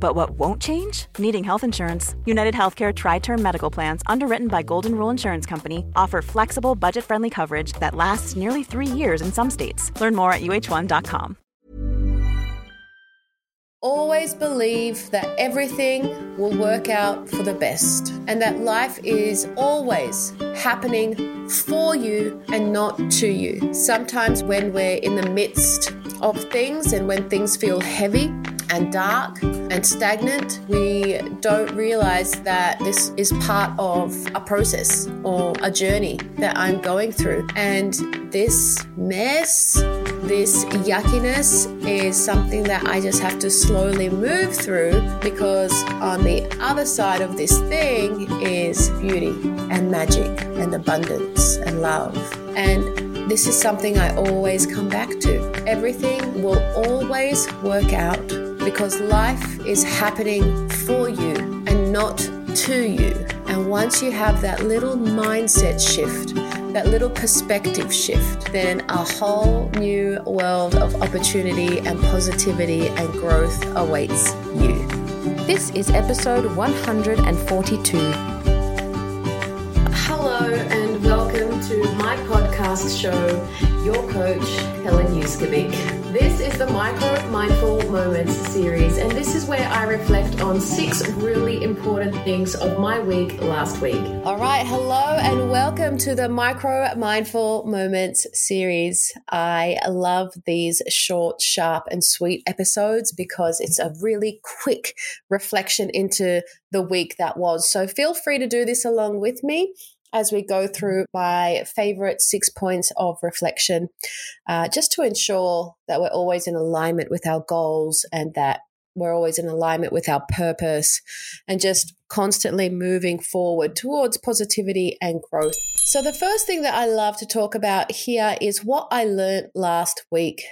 But what won't change? Needing health insurance. United Healthcare Tri Term Medical Plans, underwritten by Golden Rule Insurance Company, offer flexible, budget friendly coverage that lasts nearly three years in some states. Learn more at uh1.com. Always believe that everything will work out for the best and that life is always happening for you and not to you. Sometimes, when we're in the midst of things and when things feel heavy, and dark and stagnant, we don't realize that this is part of a process or a journey that I'm going through. And this mess, this yuckiness is something that I just have to slowly move through because on the other side of this thing is beauty and magic and abundance and love. And this is something I always come back to. Everything will always work out because life is happening for you and not to you. And once you have that little mindset shift, that little perspective shift, then a whole new world of opportunity and positivity and growth awaits you. This is episode 142. Hello, and welcome to my podcast show, Your Coach, Helen Yuskovic. This is the Micro Mindful Moments series, and this is where I reflect on six really important things of my week last week. All right, hello, and welcome to the Micro Mindful Moments series. I love these short, sharp, and sweet episodes because it's a really quick reflection into the week that was. So feel free to do this along with me as we go through my favorite six points of reflection, uh, just to ensure that we're always in alignment with our goals and that we're always in alignment with our purpose and just constantly moving forward towards positivity and growth. So, the first thing that I love to talk about here is what I learned last week.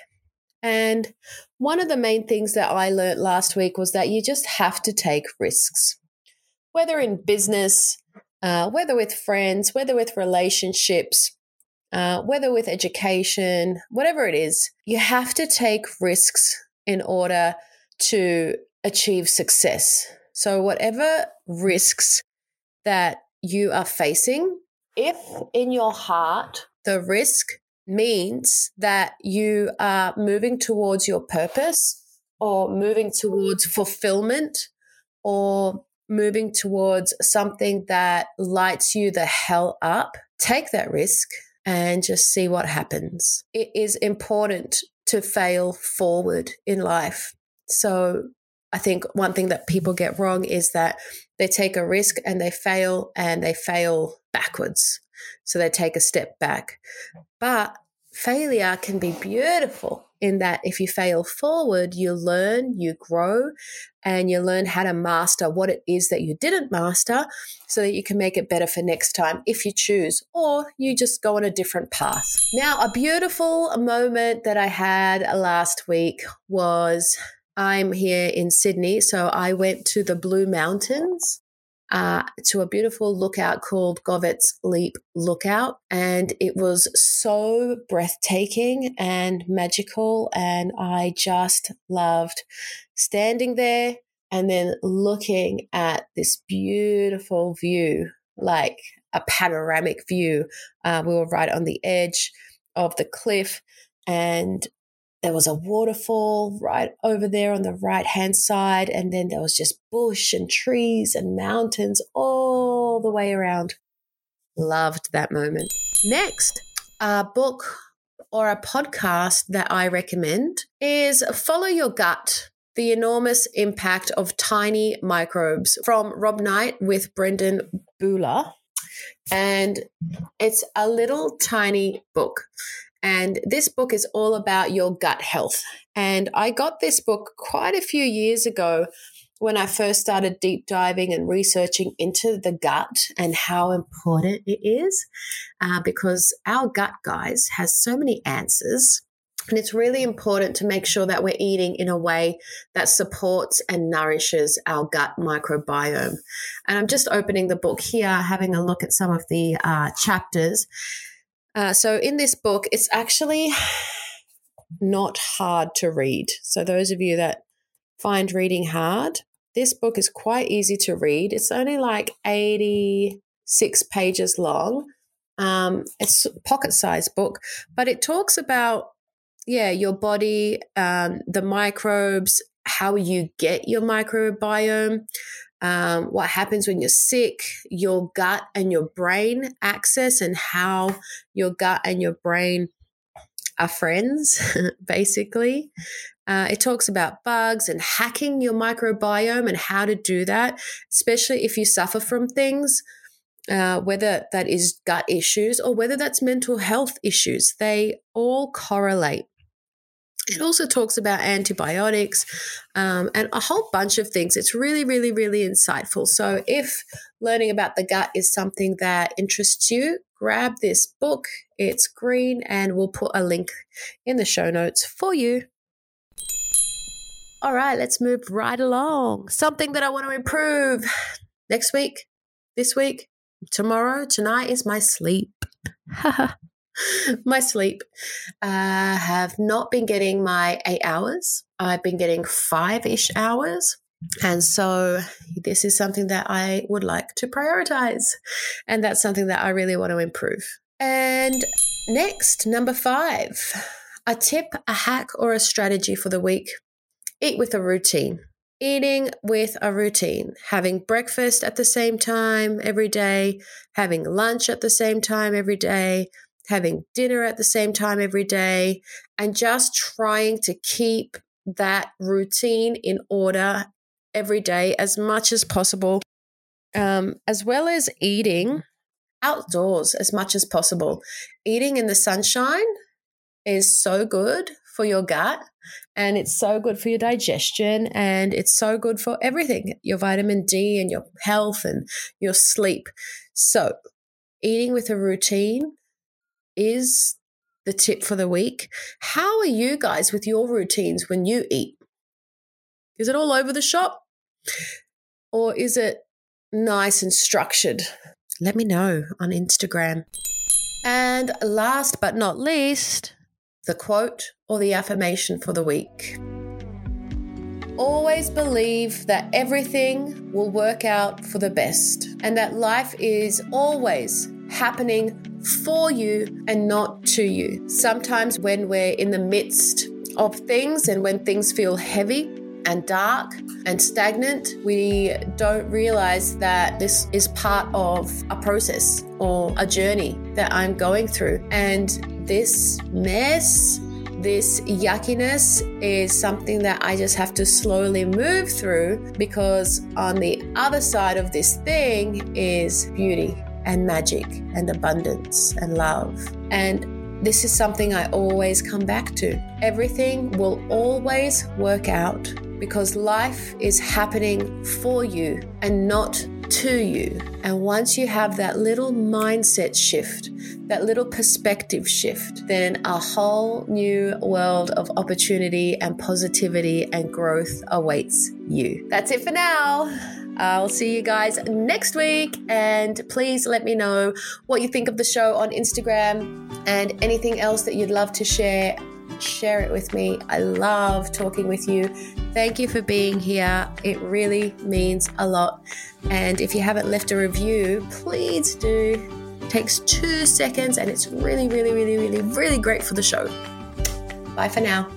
And one of the main things that I learned last week was that you just have to take risks, whether in business, uh, whether with friends, whether with relationships, uh, whether with education, whatever it is, you have to take risks in order to achieve success. So, whatever risks that you are facing, if in your heart the risk means that you are moving towards your purpose or moving towards fulfillment or moving towards something that lights you the hell up, take that risk and just see what happens. It is important to fail forward in life. So I think one thing that people get wrong is that they take a risk and they fail and they fail backwards. So they take a step back. But failure can be beautiful in that if you fail forward, you learn, you grow, and you learn how to master what it is that you didn't master so that you can make it better for next time if you choose, or you just go on a different path. Now, a beautiful moment that I had last week was I'm here in Sydney, so I went to the Blue Mountains uh, to a beautiful lookout called Govetts Leap Lookout. And it was so breathtaking and magical. And I just loved standing there and then looking at this beautiful view, like a panoramic view. Uh, we were right on the edge of the cliff. And there was a waterfall right over there on the right hand side, and then there was just bush and trees and mountains all the way around. Loved that moment. Next, a book or a podcast that I recommend is Follow Your Gut The Enormous Impact of Tiny Microbes from Rob Knight with Brendan Buhler. And it's a little tiny book. And this book is all about your gut health. And I got this book quite a few years ago when I first started deep diving and researching into the gut and how important it is, uh, because our gut, guys, has so many answers. And it's really important to make sure that we're eating in a way that supports and nourishes our gut microbiome. And I'm just opening the book here, having a look at some of the uh, chapters. Uh, so in this book, it's actually not hard to read. So those of you that find reading hard, this book is quite easy to read. It's only like 86 pages long. Um, it's a pocket sized book, but it talks about, yeah, your body, um, the microbes, how you get your microbiome, um, what happens when you're sick, your gut and your brain axis, and how your gut and your brain are friends, basically. Uh, it talks about bugs and hacking your microbiome and how to do that, especially if you suffer from things, uh, whether that is gut issues or whether that's mental health issues. They all correlate. It also talks about antibiotics um, and a whole bunch of things. It's really, really, really insightful. So, if learning about the gut is something that interests you, grab this book. It's green, and we'll put a link in the show notes for you. All right, let's move right along. Something that I want to improve next week, this week, tomorrow, tonight is my sleep. my sleep. I uh, have not been getting my eight hours. I've been getting five ish hours. And so this is something that I would like to prioritize. And that's something that I really want to improve. And next, number five, a tip, a hack, or a strategy for the week eat with a routine. Eating with a routine, having breakfast at the same time every day, having lunch at the same time every day, having dinner at the same time every day, and just trying to keep that routine in order every day as much as possible, um, as well as eating outdoors as much as possible. Eating in the sunshine is so good for your gut and it's so good for your digestion and it's so good for everything your vitamin D and your health and your sleep. So, eating with a routine is the tip for the week. How are you guys with your routines when you eat? Is it all over the shop? Or is it nice and structured? Let me know on Instagram. And last but not least, the quote or the affirmation for the week. Always believe that everything will work out for the best and that life is always happening for you and not to you. Sometimes, when we're in the midst of things and when things feel heavy, and dark and stagnant, we don't realize that this is part of a process or a journey that I'm going through. And this mess, this yuckiness is something that I just have to slowly move through because on the other side of this thing is beauty and magic and abundance and love. And this is something I always come back to. Everything will always work out because life is happening for you and not to you. And once you have that little mindset shift, that little perspective shift, then a whole new world of opportunity and positivity and growth awaits you. That's it for now. I'll see you guys next week. And please let me know what you think of the show on Instagram and anything else that you'd love to share. Share it with me. I love talking with you. Thank you for being here. It really means a lot. And if you haven't left a review, please do. It takes two seconds and it's really, really, really, really, really great for the show. Bye for now.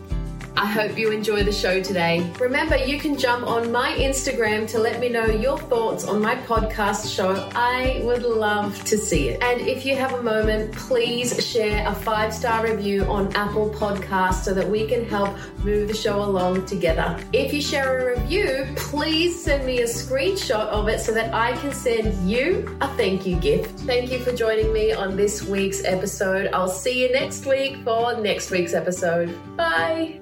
I hope you enjoy the show today. Remember, you can jump on my Instagram to let me know your thoughts on my podcast show. I would love to see it. And if you have a moment, please share a five star review on Apple Podcasts so that we can help move the show along together. If you share a review, please send me a screenshot of it so that I can send you a thank you gift. Thank you for joining me on this week's episode. I'll see you next week for next week's episode. Bye.